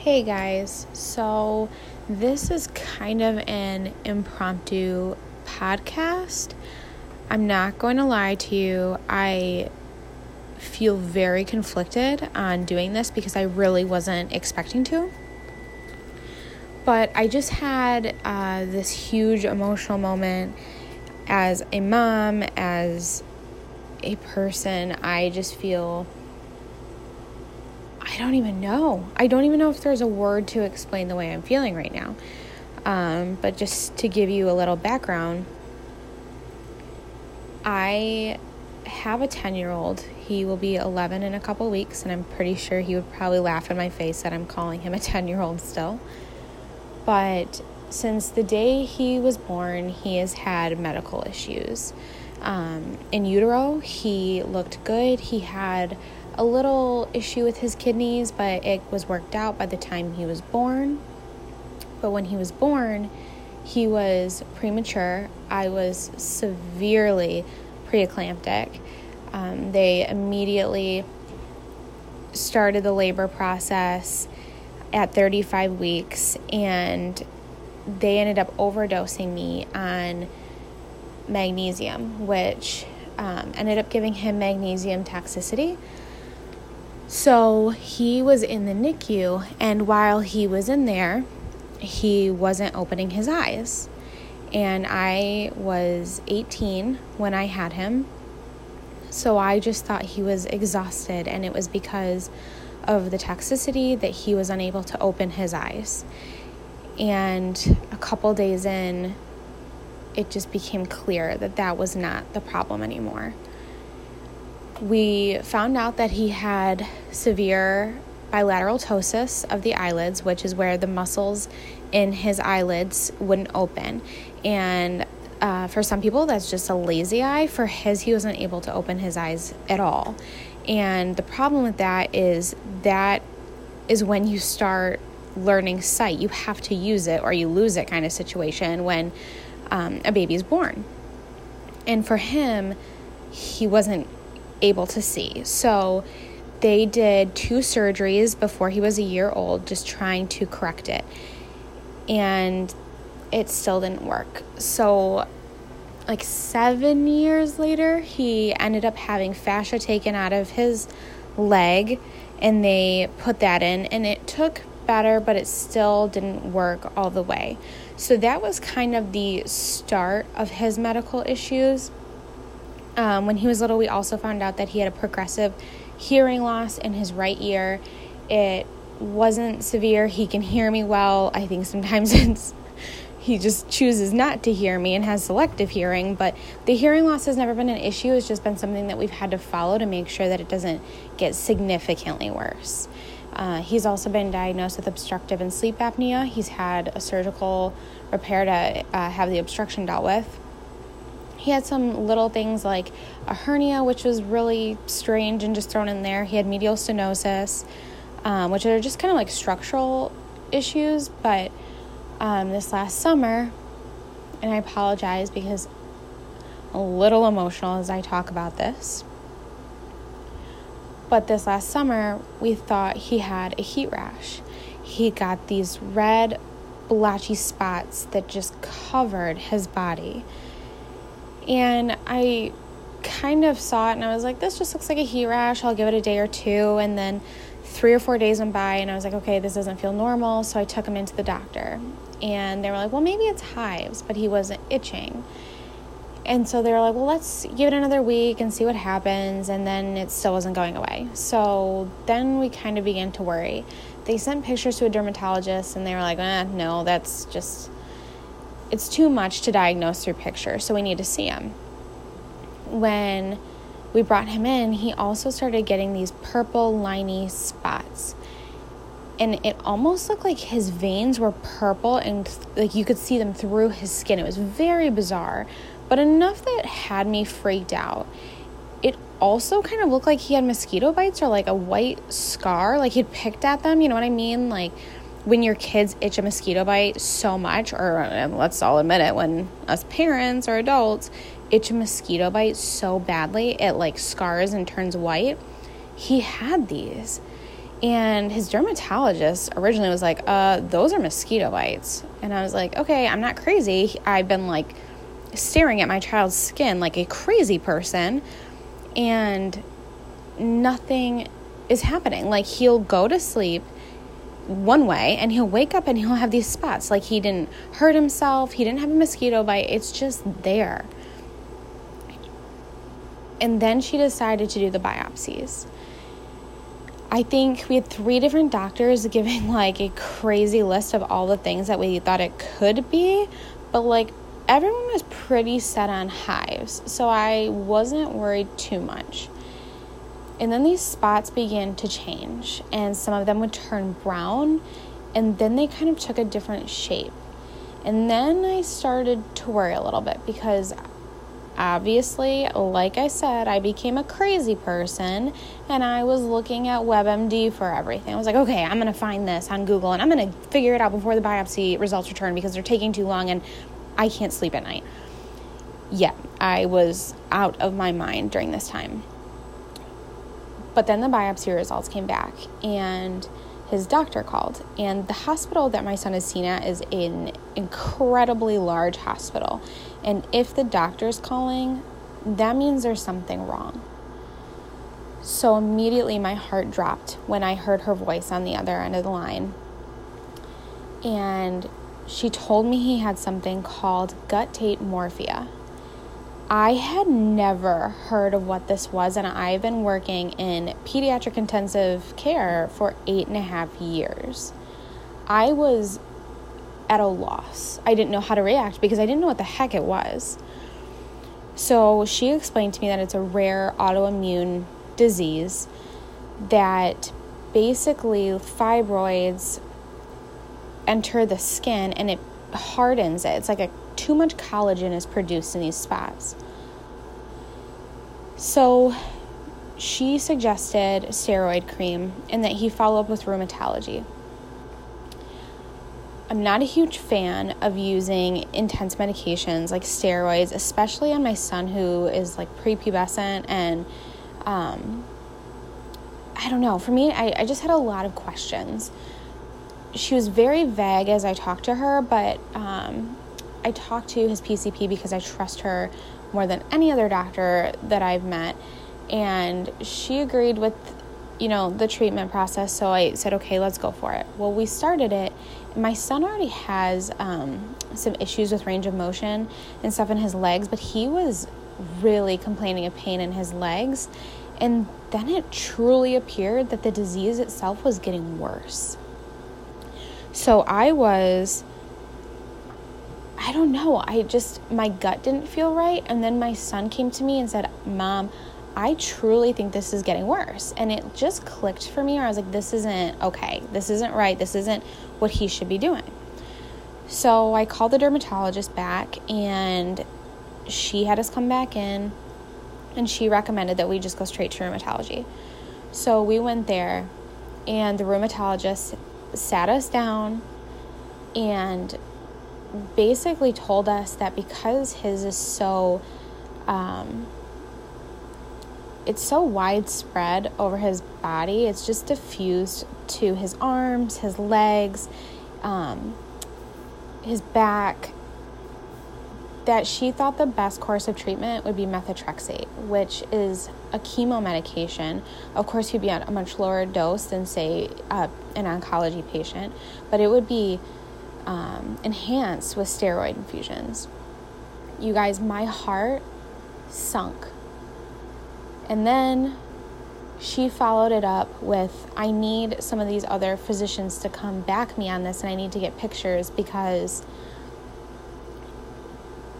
Hey guys, so this is kind of an impromptu podcast. I'm not going to lie to you. I feel very conflicted on doing this because I really wasn't expecting to. But I just had uh, this huge emotional moment as a mom, as a person. I just feel I don't even know. I don't even know if there's a word to explain the way I'm feeling right now. Um, but just to give you a little background, I have a 10 year old. He will be 11 in a couple weeks, and I'm pretty sure he would probably laugh in my face that I'm calling him a 10 year old still. But since the day he was born, he has had medical issues. Um, in utero, he looked good. He had a little issue with his kidneys, but it was worked out by the time he was born. But when he was born, he was premature. I was severely preeclamptic. Um, they immediately started the labor process at 35 weeks, and they ended up overdosing me on magnesium, which um, ended up giving him magnesium toxicity. So he was in the NICU, and while he was in there, he wasn't opening his eyes. And I was 18 when I had him. So I just thought he was exhausted, and it was because of the toxicity that he was unable to open his eyes. And a couple days in, it just became clear that that was not the problem anymore we found out that he had severe bilateral ptosis of the eyelids, which is where the muscles in his eyelids wouldn't open. And uh, for some people, that's just a lazy eye. For his, he wasn't able to open his eyes at all. And the problem with that is that is when you start learning sight. You have to use it or you lose it kind of situation when um, a baby is born. And for him, he wasn't able to see. So they did two surgeries before he was a year old, just trying to correct it. And it still didn't work. So, like seven years later, he ended up having fascia taken out of his leg and they put that in, and it took better, but it still didn't work all the way. So, that was kind of the start of his medical issues. Um, when he was little, we also found out that he had a progressive hearing loss in his right ear. It wasn't severe. He can hear me well. I think sometimes it's he just chooses not to hear me and has selective hearing. But the hearing loss has never been an issue. It's just been something that we've had to follow to make sure that it doesn't get significantly worse. Uh, he's also been diagnosed with obstructive and sleep apnea. He's had a surgical repair to uh, have the obstruction dealt with he had some little things like a hernia, which was really strange and just thrown in there. He had meatal stenosis, um, which are just kind of like structural issues. But um, this last summer, and I apologize because I'm a little emotional as I talk about this. But this last summer, we thought he had a heat rash. He got these red, blotchy spots that just covered his body. And I kind of saw it and I was like, this just looks like a heat rash. I'll give it a day or two. And then three or four days went by and I was like, okay, this doesn't feel normal. So I took him into the doctor. And they were like, well, maybe it's hives, but he wasn't itching. And so they were like, well, let's give it another week and see what happens. And then it still wasn't going away. So then we kind of began to worry. They sent pictures to a dermatologist and they were like, eh, no, that's just it's too much to diagnose through pictures, so we need to see him. When we brought him in, he also started getting these purple, liney spots. And it almost looked like his veins were purple and like you could see them through his skin. It was very bizarre, but enough that had me freaked out. It also kind of looked like he had mosquito bites or like a white scar, like he'd picked at them, you know what I mean? Like when your kids itch a mosquito bite so much, or let's all admit it, when us parents or adults itch a mosquito bite so badly, it like scars and turns white. He had these. And his dermatologist originally was like, uh, those are mosquito bites. And I was like, okay, I'm not crazy. I've been like staring at my child's skin like a crazy person, and nothing is happening. Like, he'll go to sleep one way and he'll wake up and he'll have these spots. Like, he didn't hurt himself, he didn't have a mosquito bite, it's just there. And then she decided to do the biopsies. I think we had three different doctors giving like a crazy list of all the things that we thought it could be, but like everyone was pretty set on hives, so I wasn't worried too much. And then these spots began to change, and some of them would turn brown, and then they kind of took a different shape. And then I started to worry a little bit because obviously, like I said, I became a crazy person and I was looking at WebMD for everything. I was like, okay, I'm going to find this on Google and I'm going to figure it out before the biopsy results return because they're taking too long and I can't sleep at night. Yeah, I was out of my mind during this time. But then the biopsy results came back and his doctor called. And the hospital that my son is seen at is an incredibly large hospital. And if the doctor's calling, that means there's something wrong. So immediately my heart dropped when I heard her voice on the other end of the line. And she told me he had something called guttate morphea. I had never heard of what this was, and I've been working in pediatric intensive care for eight and a half years. I was at a loss. I didn't know how to react because I didn't know what the heck it was. So she explained to me that it's a rare autoimmune disease that basically fibroids enter the skin and it hardens it. It's like a too much collagen is produced in these spots. So she suggested steroid cream and that he follow up with rheumatology. I'm not a huge fan of using intense medications like steroids, especially on my son who is like prepubescent and um, I don't know. For me, I, I just had a lot of questions. She was very vague as I talked to her, but um, I talked to his PCP because I trust her more than any other doctor that I've met. And she agreed with you know, the treatment process. So I said, okay, let's go for it. Well, we started it. My son already has um, some issues with range of motion and stuff in his legs, but he was really complaining of pain in his legs. And then it truly appeared that the disease itself was getting worse. So I was, I don't know, I just, my gut didn't feel right. And then my son came to me and said, Mom, I truly think this is getting worse. And it just clicked for me, or I was like, this isn't okay. This isn't right. This isn't what he should be doing. So I called the dermatologist back, and she had us come back in, and she recommended that we just go straight to rheumatology. So we went there, and the rheumatologist sat us down and basically told us that because his is so um, it's so widespread over his body. It's just diffused to his arms, his legs, um, his back. That she thought the best course of treatment would be methotrexate, which is a chemo medication. Of course, he'd be at a much lower dose than, say, uh, an oncology patient, but it would be um, enhanced with steroid infusions. You guys, my heart sunk and then she followed it up with I need some of these other physicians to come back me on this and I need to get pictures because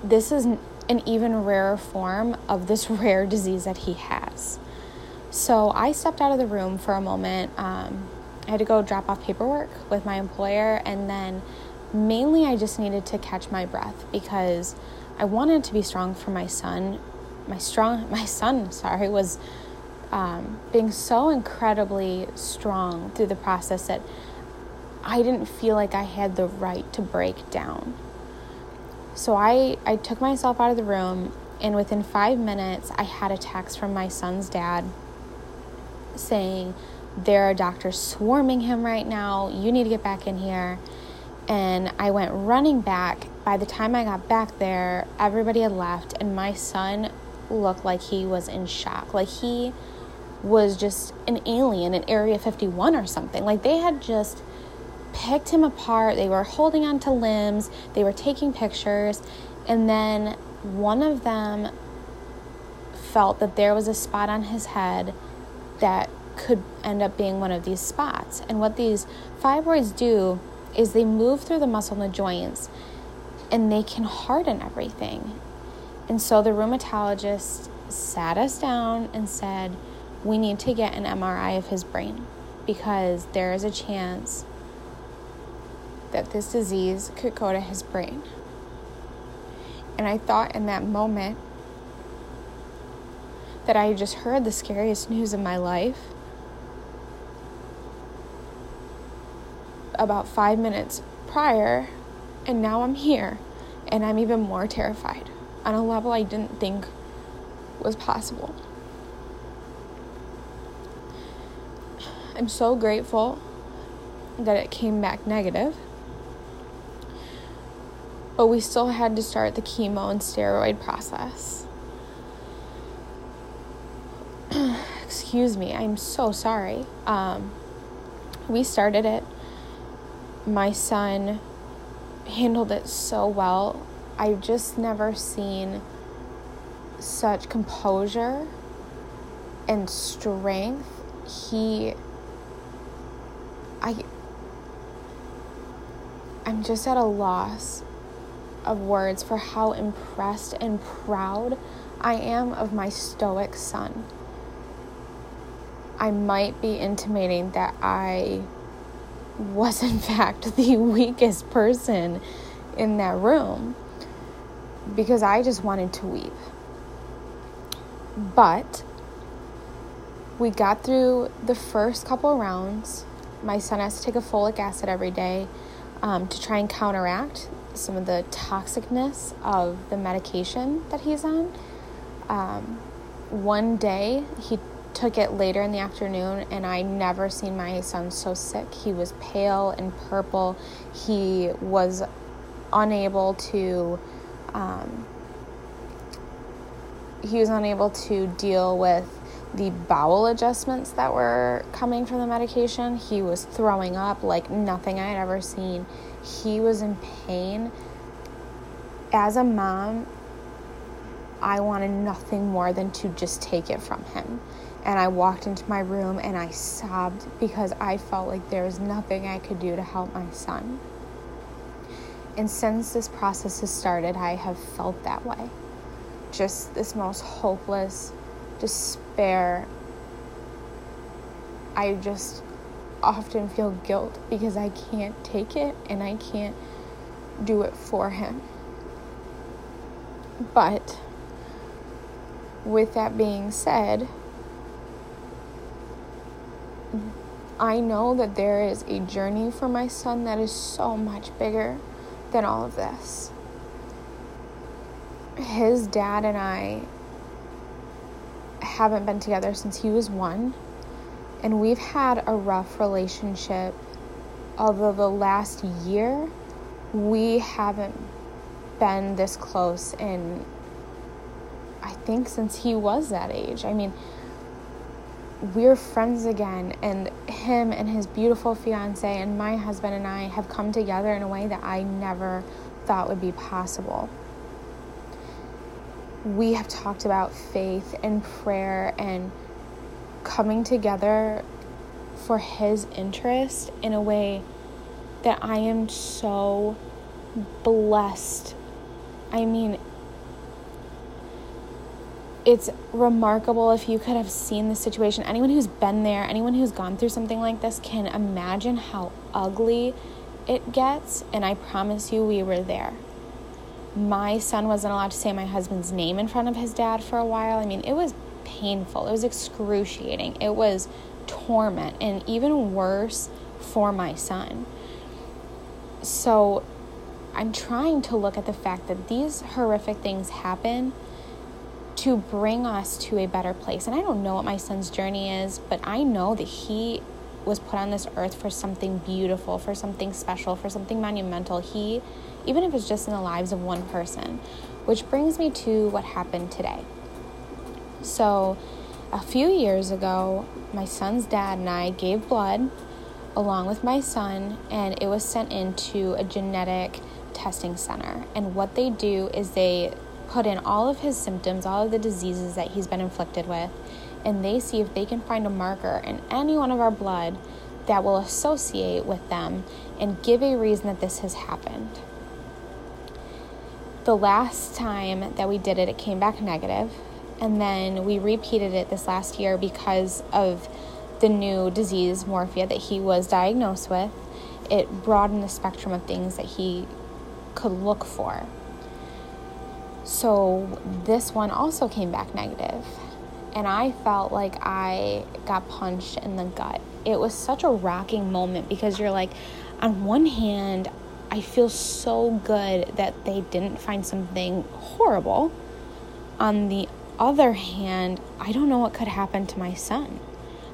this is an even rarer form of this rare disease that he has. So I stepped out of the room for a moment. Um, I had to go drop off paperwork with my employer, and then mainly I just needed to catch my breath because I wanted to be strong for my son my strong my son sorry was um, being so incredibly strong through the process that I didn't feel like I had the right to break down. So I, I took myself out of the room, and within five minutes, I had a text from my son's dad saying, There are doctors swarming him right now. You need to get back in here. And I went running back. By the time I got back there, everybody had left, and my son looked like he was in shock. Like he was just an alien in Area 51 or something. Like they had just picked him apart. They were holding on to limbs, they were taking pictures, and then one of them felt that there was a spot on his head that could end up being one of these spots. And what these fibroids do is they move through the muscle and the joints and they can harden everything. And so the rheumatologist sat us down and said, We need to get an MRI of his brain because there is a chance that this disease could go to his brain. And I thought in that moment that I just heard the scariest news of my life. About five minutes prior, and now I'm here, and I'm even more terrified on a level I didn't think was possible. I'm so grateful that it came back negative but we still had to start the chemo and steroid process. Excuse me, I'm so sorry. Um, we started it. My son handled it so well. I've just never seen such composure and strength. He I I'm just at a loss of words for how impressed and proud I am of my stoic son. I might be intimating that I was, in fact, the weakest person in that room because I just wanted to weep. But we got through the first couple rounds. My son has to take a folic acid every day um, to try and counteract some of the toxicness of the medication that he's on. Um, one day he took it later in the afternoon and I never seen my son so sick. He was pale and purple. He was unable to um, he was unable to deal with the bowel adjustments that were coming from the medication. He was throwing up like nothing I had ever seen he was in pain. As a mom, I wanted nothing more than to just take it from him. And I walked into my room and I sobbed because I felt like there was nothing I could do to help my son. And since this process has started, I have felt that way. Just this most hopeless despair. I just often feel guilt because I can't take it and I can't do it for him. But with that being said, I know that there is a journey for my son that is so much bigger than all of this. His dad and I haven't been together since he was one and we've had a rough relationship. Although the last year, we haven't been this close in, I think, since he was that age. I mean, we're friends again, and him and his beautiful fiance, and my husband and I have come together in a way that I never thought would be possible. We have talked about faith and prayer and coming together for his interest in a way that I am so blessed. I mean, it's remarkable if you could have seen the situation. Anyone who's been there, anyone who's gone through something like this can imagine how ugly it gets. And I promise you, we were there. My son wasn't allowed to say my husband's name in front of his dad for a while. I mean, it was painful. It was excruciating. It was torment and even worse for my son. So I'm trying to look at the fact that these horrific things happen to bring us to a better place. And I don't know what my son's journey is, but I know that he was put on this earth for something beautiful, for something special, for something monumental. He, even if it's just in the lives of one person, which brings me to what happened today. So, a few years ago, my son's dad and I gave blood along with my son, and it was sent into a genetic testing center. And what they do is they put in all of his symptoms, all of the diseases that he's been inflicted with, and they see if they can find a marker in any one of our blood that will associate with them and give a reason that this has happened. The last time that we did it, it came back negative, and then we repeated it this last year because of the new disease, morphea, that he was diagnosed with. It broadened the spectrum of things that he could look for. So this one also came back negative, and I felt like I got punched in the gut. It was such a rocking moment because you're like, on one hand, I feel so good that they didn't find something horrible. On the other hand, I don't know what could happen to my son.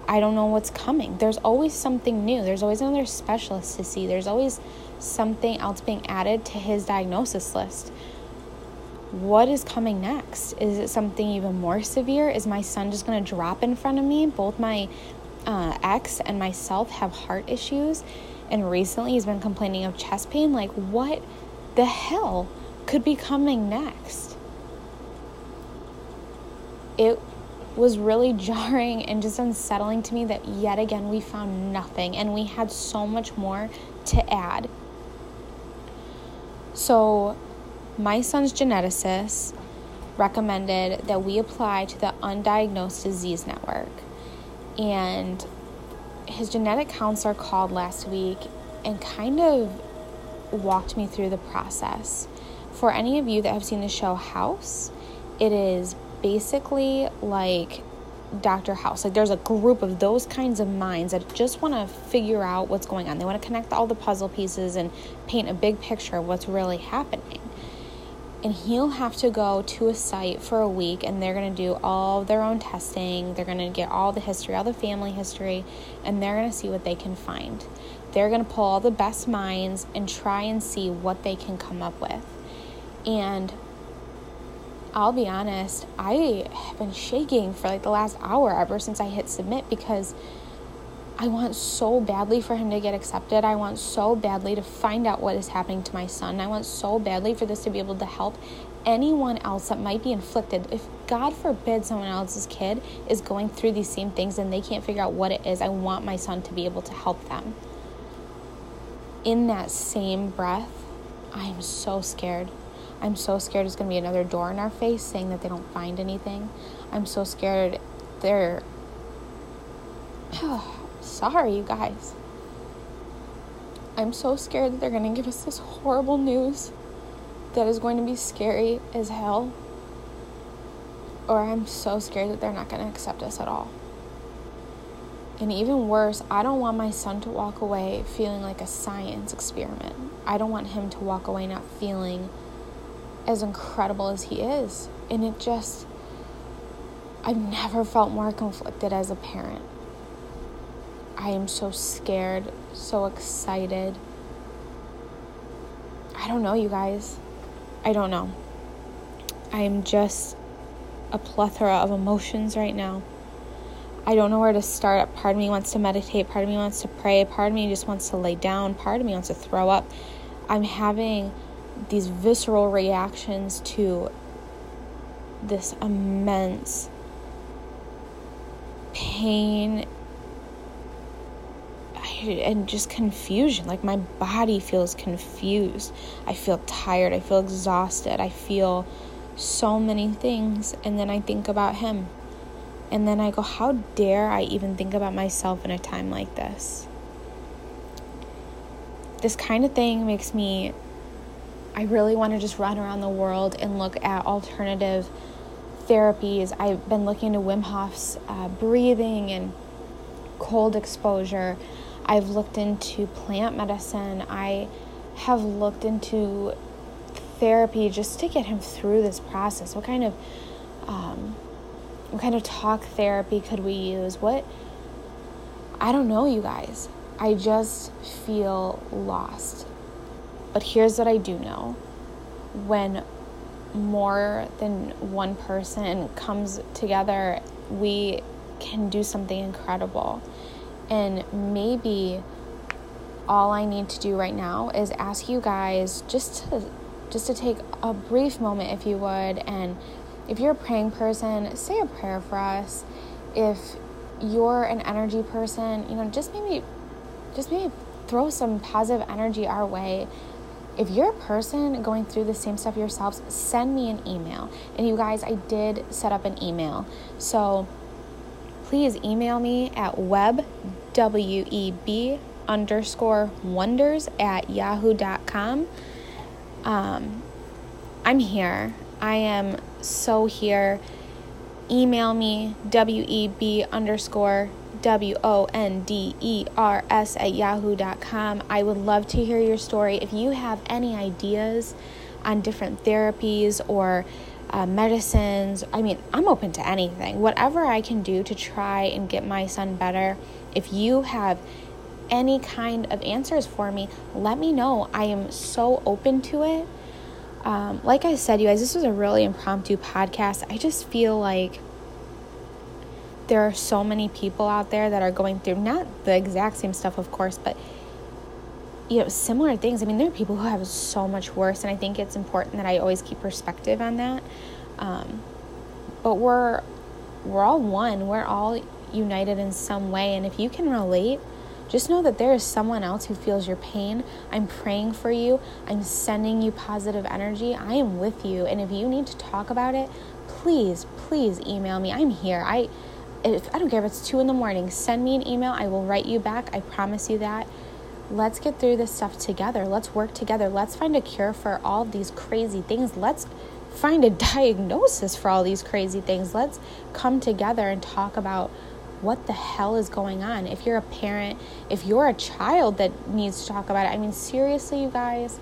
I don't know what's coming. There's always something new. There's always another specialist to see. There's always something else being added to his diagnosis list what is coming next? Is it something even more severe? Is my son just going to drop in front of me? Both my uh, ex and myself have heart issues, and recently he's been complaining of chest pain. Like, what the hell could be coming next? It was really jarring and just unsettling to me that yet again we found nothing and we had so much more to add. So, my son's geneticist recommended that we apply to the Undiagnosed Disease Network. And his genetic counselor called last week and kind of walked me through the process. For any of you that have seen the show House, it is basically like Dr. House. Like there's a group of those kinds of minds that just want to figure out what's going on. They want to connect all the puzzle pieces and paint a big picture of what's really happening and he'll have to go to a site for a week and they're going to do all their own testing. They're going to get all the history, all the family history, and they're going to see what they can find. They're going to pull all the best minds and try and see what they can come up with. And I'll be honest, I have been shaking for like the last hour ever since I hit submit because I want so badly for him to get accepted. I want so badly to find out what is happening to my son. I want so badly for this to be able to help anyone else that might be inflicted. If God forbid someone else's kid is going through these same things and they can't figure out what it is, I want my son to be able to help them. In that same breath, I am so scared. I'm so scared it's going to be another door in our face saying that they don't find anything. I'm so scared they're. sorry, you guys. I'm so scared that they're going to give us this horrible news that is going to be scary as hell. Or I'm so scared that they're not going to accept us at all. And even worse, I don't want my son to walk away feeling like a science experiment. I don't want him to walk away not feeling as incredible as he is. And it just, I've never felt more conflicted as a parent. I am so scared, so excited. I don't know, you guys. I don't know. I am just a plethora of emotions right now. I don't know where to start. Part of me wants to meditate, part of me wants to pray, part of me just wants to lay down, part of me wants to throw up. I'm having these visceral reactions to this immense pain and just confusion. Like my body feels confused. I feel tired. I feel exhausted. I feel so many things. And then I think about him. And then I go, how dare I even think about myself in a time like this? This kind of thing makes me, I really want to just run around the world and look at alternative therapies. I've been looking into Wim Hof's uh, breathing and cold exposure. I've looked into plant medicine. I have looked into therapy just to get him through this process. What kind of Um, what kind of talk therapy could we use? What? I don't know, you guys. I just feel lost. But here's what I do know when more than one person comes together, we can do something incredible. And maybe all I need to do right now is ask you guys just to just to take a brief moment if you would and if you're a praying person, say a prayer for us. If you're an energy person, you know, just maybe just maybe throw some positive energy our way. If you're a person going through the same stuff yourselves, send me an email. And you guys, I did set up an email. So please email me at web, W-E-B underscore wonders at yahoo.com. Um, I'm here. I am so here. Email me, W-E-B underscore W O N D E R S at yahoo.com. I would love to hear your story. If you have any ideas on different therapies or uh, medicines, I mean, I'm open to anything. Whatever I can do to try and get my son better. If you have any kind of answers for me, let me know. I am so open to it. Um, like I said, you guys, this was a really impromptu podcast. I just feel like there are so many people out there that are going through not the exact same stuff, of course, but you know, similar things. I mean, there are people who have so much worse, and I think it's important that I always keep perspective on that. Um, but we're we're all one. We're all united in some way, and if you can relate, just know that there is someone else who feels your pain. I'm praying for you. I'm sending you positive energy. I am with you, and if you need to talk about it, please, please email me. I'm here. I if I don't care if it's two in the morning, send me an email. I will write you back. I promise you that. Let's get through this stuff together. Let's work together. Let's find a cure for all these crazy things. Let's find a diagnosis for all these crazy things. Let's come together and talk about what the hell is going on. If you're a parent, if you're a child that needs to talk about it, I mean, seriously, you guys,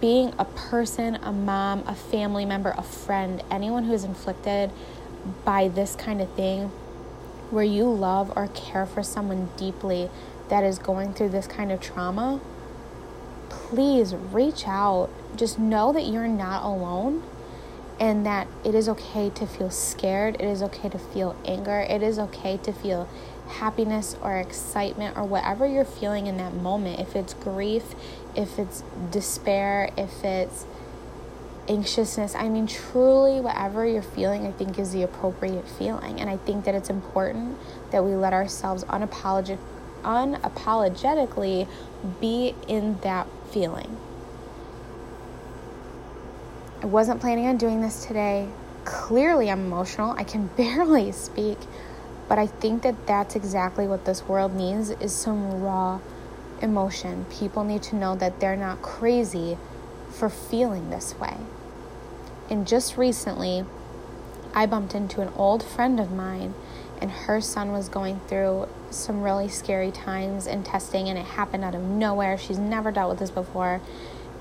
being a person, a mom, a family member, a friend, anyone who's inflicted by this kind of thing where you love or care for someone deeply that is going through this kind of trauma, please reach out. Just know that you're not alone and that it is okay to feel scared. It is okay to feel anger. It is okay to feel happiness or excitement or whatever you're feeling in that moment. If it's grief, if it's despair, if it's anxiousness. I mean, truly, whatever you're feeling, I think is the appropriate feeling. And I think that it's important that we let ourselves unapologetic, unapologetically be in that feeling. I wasn't planning on doing this today. Clearly, I'm emotional. I can barely speak. But I think that that's exactly what this world needs is some raw emotion. People need to know that they're not crazy for feeling this way. And just recently, I bumped into an old friend of mine, and her son was going through some really scary times in testing, and it happened out of nowhere. She's never dealt with this before,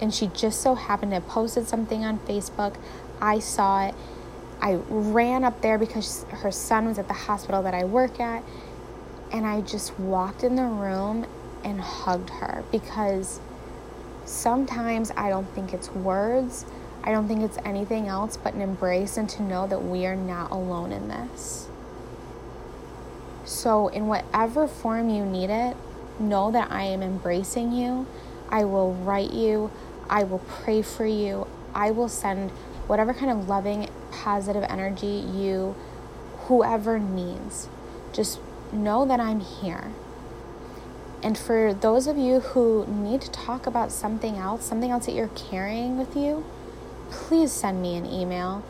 and she just so happened to posted something on Facebook. I saw it. I ran up there because her son was at the hospital that I work at, and I just walked in the room and hugged her because sometimes I don't think it's words I don't think it's anything else but an embrace and to know that we are not alone in this. So, in whatever form you need it, know that I am embracing you. I will write you. I will pray for you. I will send whatever kind of loving, positive energy you, whoever needs. Just know that I'm here. And for those of you who need to talk about something else, something else that you're carrying with you, please send me an email.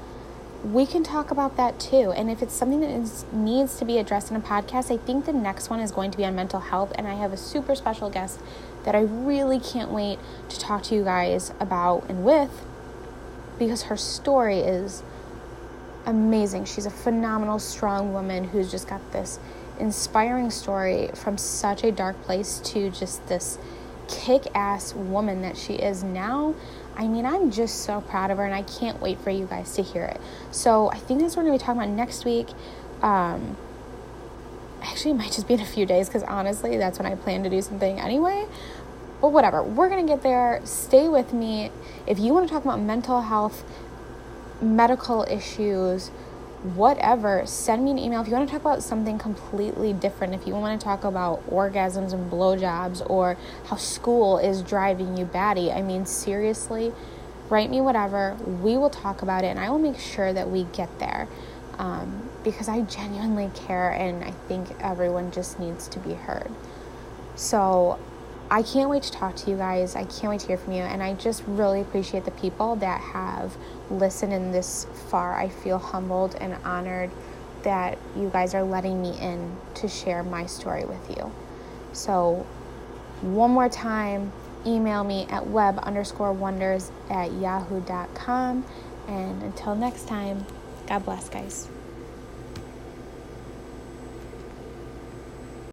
We can talk about that too. And if it's something that is, needs to be addressed in a podcast, I think the next one is going to be on mental health. And I have a super special guest that I really can't wait to talk to you guys about and with because her story is amazing. She's a phenomenal, strong woman who's just got this inspiring story from such a dark place to just this kick ass woman that she is now. I mean, I'm just so proud of her and I can't wait for you guys to hear it. So I think that's what we're going to be talking about next week. Um, actually, it might just be in a few days because honestly, that's when I plan to do something anyway. But whatever, we're going to get there. Stay with me. If you want to talk about mental health, medical issues, whatever, send me an email. If you want to talk about something completely different, if you want to talk about orgasms and blowjobs or how school is driving you batty, I mean, seriously, write me whatever. We will talk about it and I will make sure that we get there um, because I genuinely care and I think everyone just needs to be heard. So, I can't wait to talk to you guys. I can't wait to hear from you. And I just really appreciate the people that have listened in this far. I feel humbled and honored that you guys are letting me in to share my story with you. So, one more time, email me at web underscore wonders at yahoo.com. And until next time, God bless, guys.